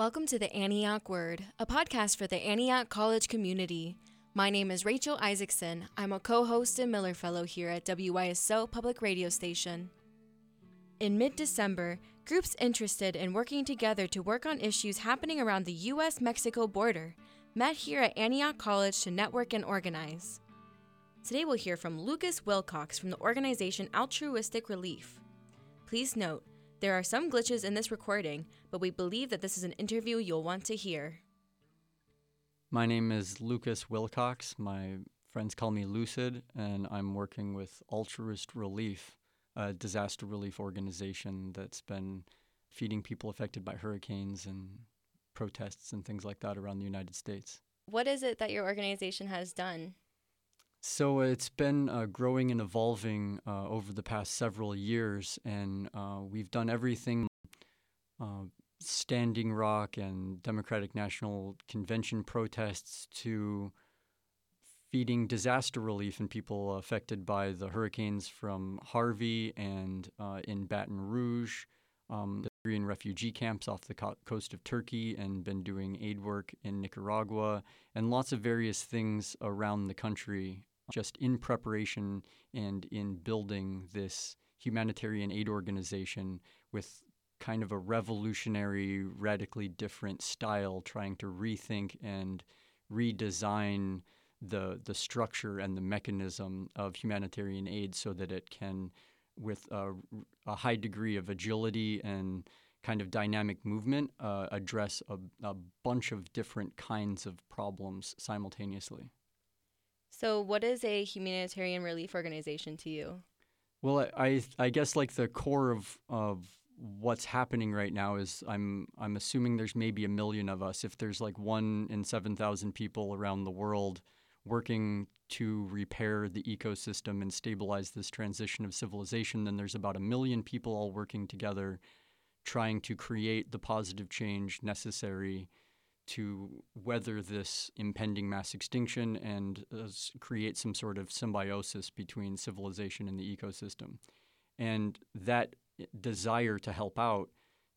Welcome to the Antioch Word, a podcast for the Antioch College community. My name is Rachel Isaacson. I'm a co host and Miller Fellow here at WYSO Public Radio Station. In mid December, groups interested in working together to work on issues happening around the U.S. Mexico border met here at Antioch College to network and organize. Today we'll hear from Lucas Wilcox from the organization Altruistic Relief. Please note, there are some glitches in this recording, but we believe that this is an interview you'll want to hear. My name is Lucas Wilcox. My friends call me Lucid, and I'm working with Altruist Relief, a disaster relief organization that's been feeding people affected by hurricanes and protests and things like that around the United States. What is it that your organization has done? So it's been uh, growing and evolving uh, over the past several years, and uh, we've done everything uh, Standing Rock and Democratic National Convention protests to feeding disaster relief and people affected by the hurricanes from Harvey and uh, in Baton Rouge. Um, the Syrian refugee camps off the co- coast of Turkey and been doing aid work in Nicaragua and lots of various things around the country just in preparation and in building this humanitarian aid organization with kind of a revolutionary, radically different style, trying to rethink and redesign the the structure and the mechanism of humanitarian aid so that it can, with a, a high degree of agility and kind of dynamic movement, uh, address a, a bunch of different kinds of problems simultaneously. So, what is a humanitarian relief organization to you? Well, I I guess like the core of of what's happening right now is I'm I'm assuming there's maybe a million of us. If there's like one in seven thousand people around the world working to repair the ecosystem and stabilize this transition of civilization, then there's about a million people all working together, trying to create the positive change necessary to weather this impending mass extinction and uh, create some sort of symbiosis between civilization and the ecosystem. And that desire to help out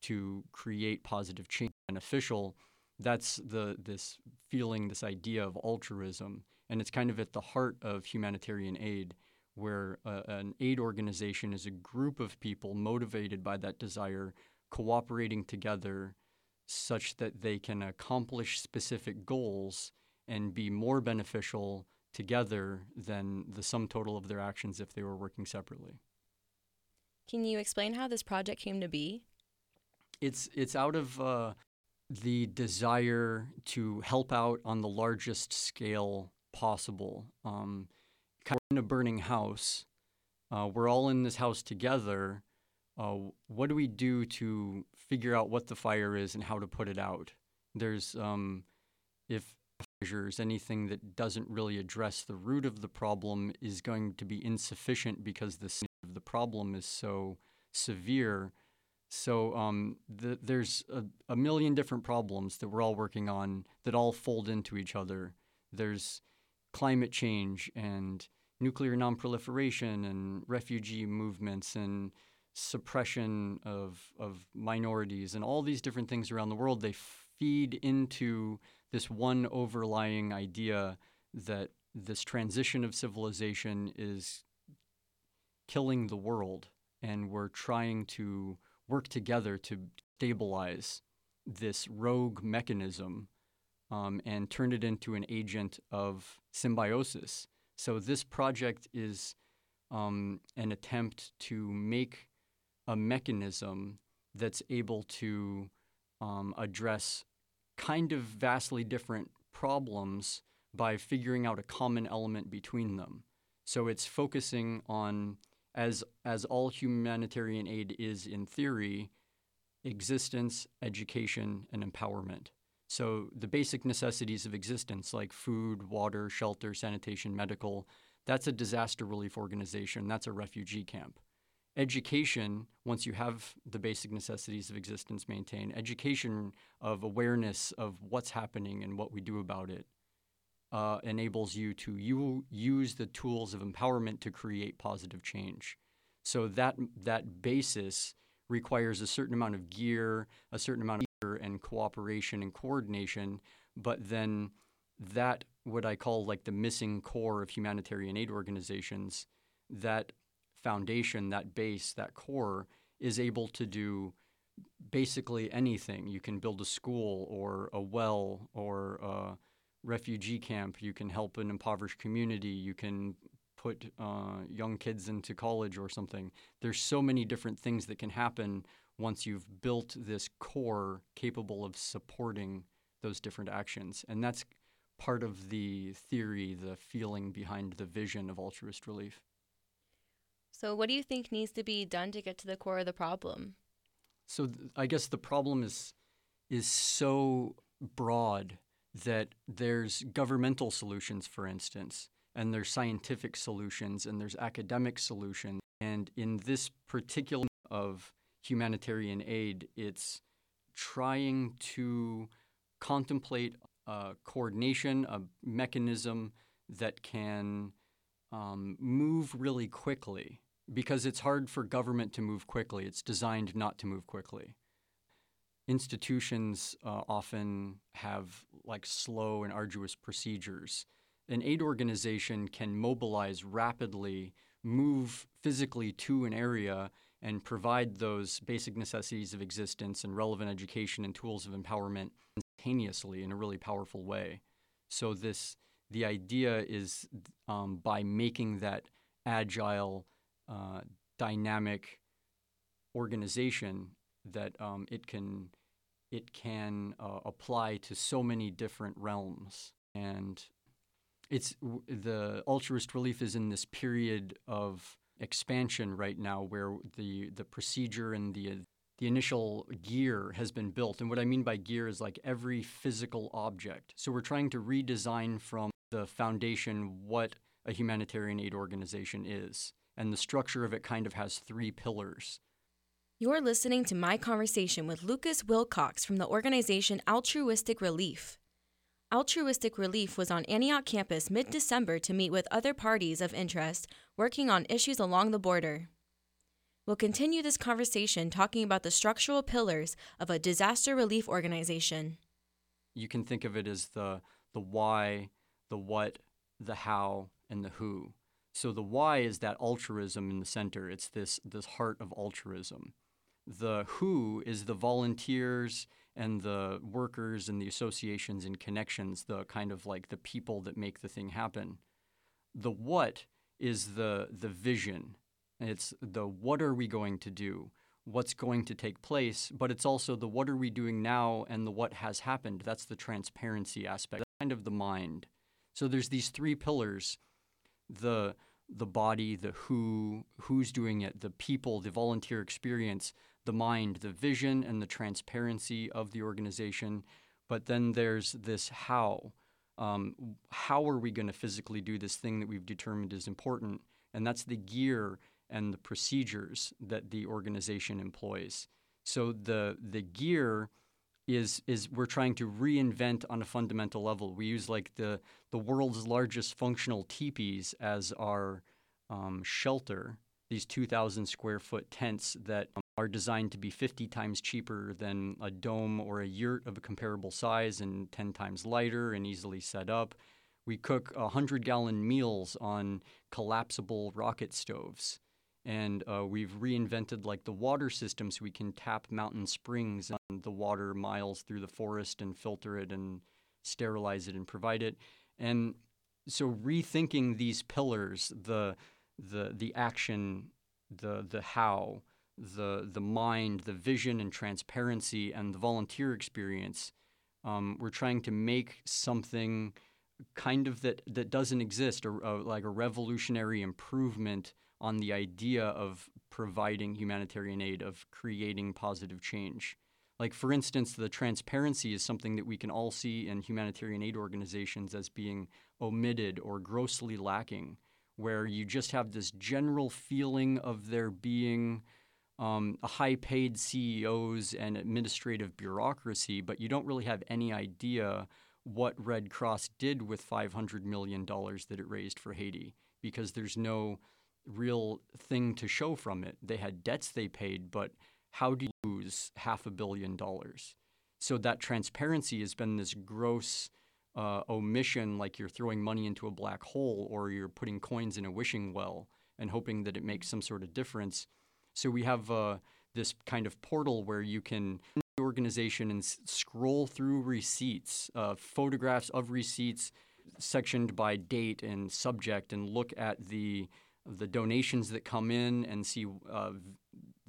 to create positive change beneficial that's the this feeling this idea of altruism and it's kind of at the heart of humanitarian aid where uh, an aid organization is a group of people motivated by that desire cooperating together such that they can accomplish specific goals and be more beneficial together than the sum total of their actions if they were working separately. Can you explain how this project came to be? It's it's out of uh, the desire to help out on the largest scale possible. Um, kind of in a burning house, uh, we're all in this house together. Uh, what do we do to figure out what the fire is and how to put it out? There's um, if measures anything that doesn't really address the root of the problem is going to be insufficient because the the problem is so severe. So um, the, there's a, a, million different problems that we're all working on that all fold into each other. There's climate change and nuclear nonproliferation and refugee movements and suppression of, of minorities and all these different things around the world. They feed into this one overlying idea that this transition of civilization is killing the world, and we're trying to work together to stabilize this rogue mechanism um, and turn it into an agent of symbiosis. So, this project is um, an attempt to make a mechanism that's able to um, address kind of vastly different problems by figuring out a common element between them. So, it's focusing on as as all humanitarian aid is in theory, existence, education, and empowerment. So the basic necessities of existence, like food, water, shelter, sanitation, medical, that's a disaster relief organization. That's a refugee camp. Education, once you have the basic necessities of existence maintained, education of awareness of what's happening and what we do about it, uh, enables you to u- use the tools of empowerment to create positive change. So that that basis requires a certain amount of gear, a certain amount of gear and cooperation and coordination, but then that what I call like the missing core of humanitarian aid organizations, that foundation, that base, that core is able to do basically anything. You can build a school or a well or a refugee camp. You can help an impoverished community. You can put uh, young kids into college or something. There's so many different things that can happen once you've built this core capable of supporting those different actions. And that's part of the theory, the feeling behind the vision of altruist relief. So, what do you think needs to be done to get to the core of the problem? So, th- I guess the problem is is so broad that there's governmental solutions, for instance, and there's scientific solutions, and there's academic solutions. And in this particular of humanitarian aid, it's trying to contemplate a coordination, a mechanism that can um, move really quickly because it's hard for government to move quickly. It's designed not to move quickly. Institutions uh, often have like slow and arduous procedures. An aid organization can mobilize rapidly, move physically to an area, and provide those basic necessities of existence and relevant education and tools of empowerment instantaneously in a really powerful way. So this the idea is um, by making that agile, uh, dynamic organization that um, it can it can uh, apply to so many different realms. And it's the altruist relief is in this period of expansion right now where the the procedure and the the initial gear has been built. And what i mean by gear is like every physical object. So we're trying to redesign from the foundation what a humanitarian aid organization is and the structure of it kind of has three pillars you're listening to my conversation with lucas wilcox from the organization altruistic relief Altruistic Relief was on Antioch campus mid December to meet with other parties of interest working on issues along the border. We'll continue this conversation talking about the structural pillars of a disaster relief organization. You can think of it as the, the why, the what, the how, and the who. So the why is that altruism in the center. It's this, this heart of altruism. The who is the volunteers and the workers and the associations and connections, the kind of like the people that make the thing happen. The what is the the vision. It's the what are we going to do? What's going to take place? But it's also the what are we doing now and the what has happened. That's the transparency aspect, kind of the mind. So there's these three pillars: the the body, the who, who's doing it, the people, the volunteer experience, the mind, the vision, and the transparency of the organization. But then there's this how. Um, how are we going to physically do this thing that we've determined is important? And that's the gear and the procedures that the organization employs. So the the gear is is we're trying to reinvent on a fundamental level. We use like the the world's largest functional teepees as our um, shelter. These 2,000 square foot tents that um, are designed to be 50 times cheaper than a dome or a yurt of a comparable size and 10 times lighter and easily set up. We cook 100 gallon meals on collapsible rocket stoves. And uh, we've reinvented like the water system so we can tap mountain springs and the water miles through the forest and filter it and sterilize it and provide it. And so rethinking these pillars, the the the action, the the how, the the mind, the vision and transparency, and the volunteer experience. Um, we're trying to make something kind of that that doesn't exist, or, or like a revolutionary improvement on the idea of providing humanitarian aid, of creating positive change. Like, for instance, the transparency is something that we can all see in humanitarian aid organizations as being omitted or grossly lacking, where you just have this general feeling of there being um, high paid CEOs and administrative bureaucracy, but you don't really have any idea what Red Cross did with $500 million that it raised for Haiti because there's no real thing to show from it. They had debts they paid, but how do you lose half a billion dollars? So that transparency has been this gross uh, omission, like you're throwing money into a black hole or you're putting coins in a wishing well and hoping that it makes some sort of difference. So we have uh, this kind of portal where you can the organization and s- scroll through receipts, uh, photographs of receipts sectioned by date and subject, and look at the the donations that come in and see uh,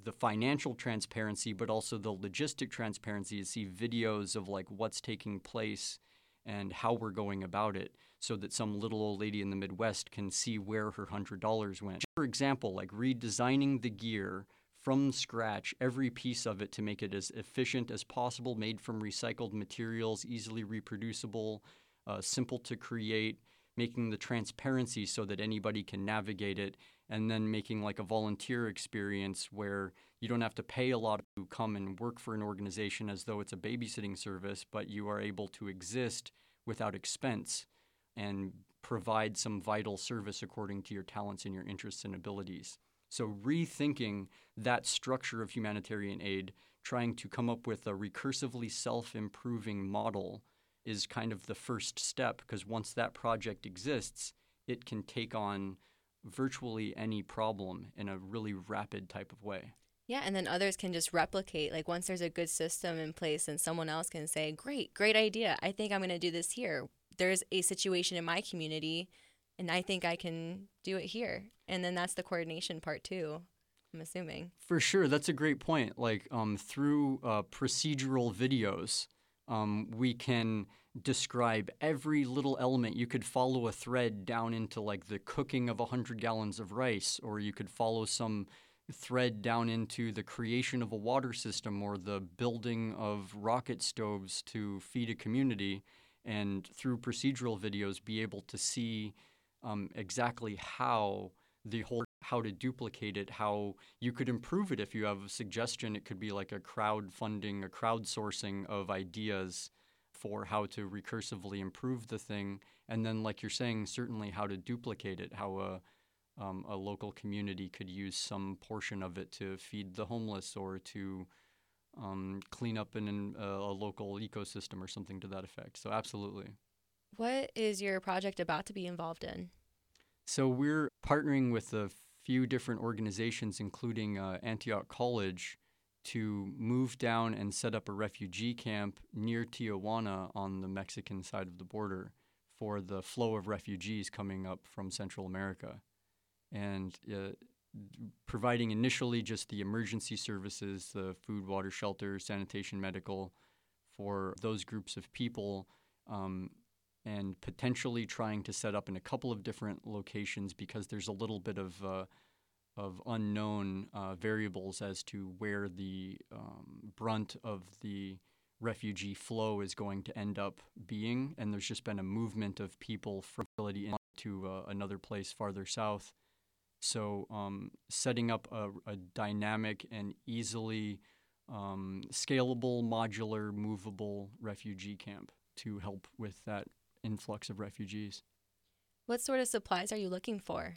the financial transparency, but also the logistic transparency to see videos of like what's taking place and how we're going about it so that some little old lady in the Midwest can see where her $100 went. For example, like redesigning the gear from scratch, every piece of it to make it as efficient as possible, made from recycled materials, easily reproducible, uh, simple to create, making the transparency so that anybody can navigate it, and then making like a volunteer experience where you don't have to pay a lot to come and work for an organization as though it's a babysitting service, but you are able to exist without expense and provide some vital service according to your talents and your interests and abilities. So, rethinking that structure of humanitarian aid, trying to come up with a recursively self improving model is kind of the first step because once that project exists, it can take on virtually any problem in a really rapid type of way. Yeah, and then others can just replicate. Like once there's a good system in place, and someone else can say, "Great, great idea. I think I'm going to do this here." There's a situation in my community, and I think I can do it here. And then that's the coordination part too. I'm assuming. For sure, that's a great point. Like um, through uh, procedural videos, um, we can describe every little element. You could follow a thread down into like the cooking of 100 gallons of rice, or you could follow some thread down into the creation of a water system or the building of rocket stoves to feed a community. And through procedural videos, be able to see um, exactly how the whole how to duplicate it, how you could improve it if you have a suggestion. It could be like a crowdfunding, a crowdsourcing of ideas for how to recursively improve the thing. And then, like you're saying, certainly how to duplicate it, how a, um, a local community could use some portion of it to feed the homeless or to um, clean up in uh, a local ecosystem or something to that effect. So, absolutely. What is your project about to be involved in? So, we're partnering with a few different organizations, including uh, Antioch College, to move down and set up a refugee camp near Tijuana on the Mexican side of the border for the flow of refugees coming up from Central America. And uh, providing initially just the emergency services, the food, water, shelter, sanitation, medical for those groups of people. Um, and potentially trying to set up in a couple of different locations because there's a little bit of uh, of unknown uh, variables as to where the um, brunt of the refugee flow is going to end up being. And there's just been a movement of people from ability to uh, another place farther south. So um, setting up a, a, dynamic and easily um, scalable, modular, movable refugee camp to help with that influx of refugees. What sort of supplies are you looking for?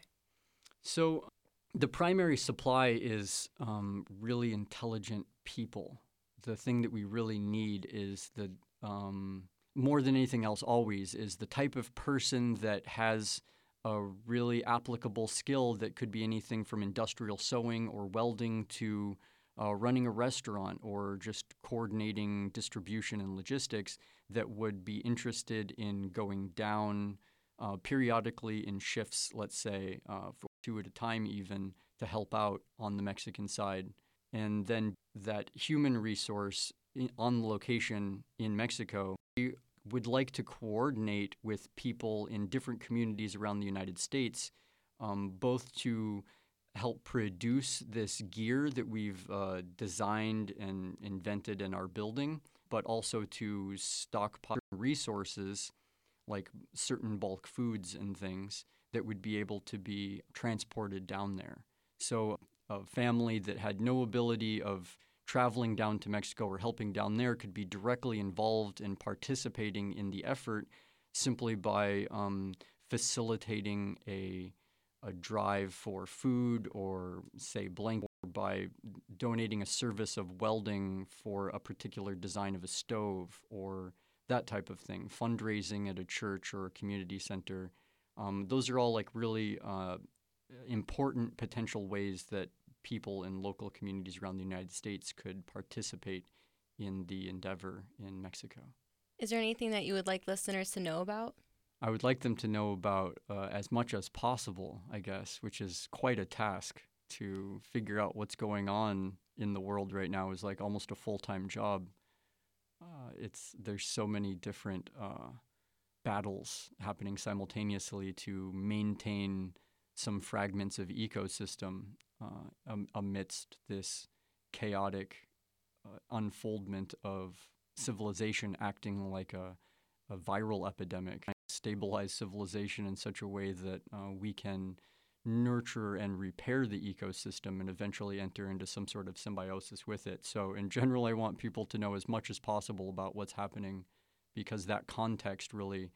So the primary supply is um, really intelligent people. The thing that we really need is the um, more than anything else, always is the type of person that has a really applicable skill that could be anything from industrial sewing or welding to uh, running a restaurant or just coordinating distribution and logistics that would be interested in going down uh, periodically in shifts, let's say, uh, for two at a time, even to help out on the Mexican side. And then that human resource on location in Mexico, we would like to coordinate with people in different communities around the United States, um, both to help produce this gear that we've uh, designed and invented in our building, but also to stockpile resources like certain bulk foods and things that would be able to be transported down there. So a family that had no ability of traveling down to Mexico or helping down there could be directly involved in participating in the effort simply by um, facilitating a a drive for food or say blanket by donating a service of welding for a particular design of a stove or that type of thing, fundraising at a church or a community center. Um, those are all like really uh, important potential ways that people in local communities around the United States could participate in the endeavor in Mexico. Is there anything that you would like listeners to know about? I would like them to know about uh, as much as possible, I guess, which is quite a task to figure out what's going on in the world right now is like almost a full-time job. Uh, it's there's so many different uh, battles happening simultaneously to maintain some fragments of ecosystem uh, amidst this chaotic uh, unfoldment of civilization acting like a, a viral epidemic. Stabilize civilization in such a way that uh, we can nurture and repair the ecosystem and eventually enter into some sort of symbiosis with it. So, in general, I want people to know as much as possible about what's happening because that context really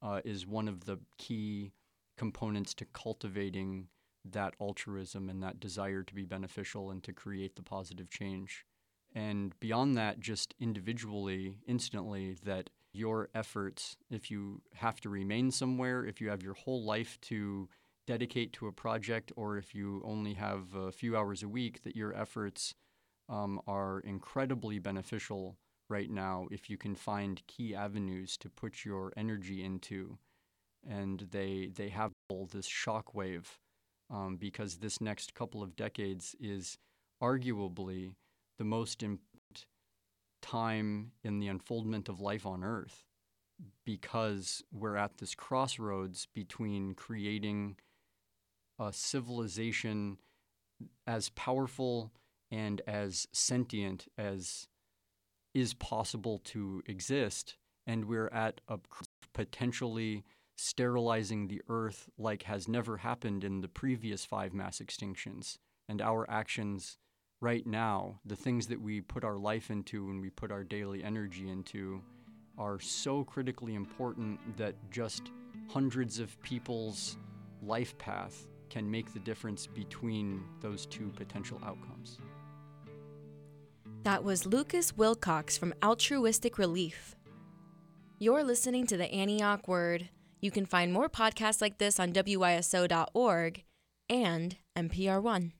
uh, is one of the key components to cultivating that altruism and that desire to be beneficial and to create the positive change. And beyond that, just individually, instantly, that your efforts, if you have to remain somewhere, if you have your whole life to dedicate to a project or if you only have a few hours a week, that your efforts um, are incredibly beneficial right now if you can find key avenues to put your energy into. And they, they have this shockwave um, because this next couple of decades is arguably the most important time in the unfoldment of life on Earth because we're at this crossroads between creating a civilization as powerful and as sentient as is possible to exist, and we're at a potentially sterilizing the earth like has never happened in the previous five mass extinctions. And our actions right now, the things that we put our life into and we put our daily energy into, are so critically important that just hundreds of people's life path can make the difference between those two potential outcomes. That was Lucas Wilcox from Altruistic Relief. You're listening to the Antioch Word. You can find more podcasts like this on WYSO.org and NPR One.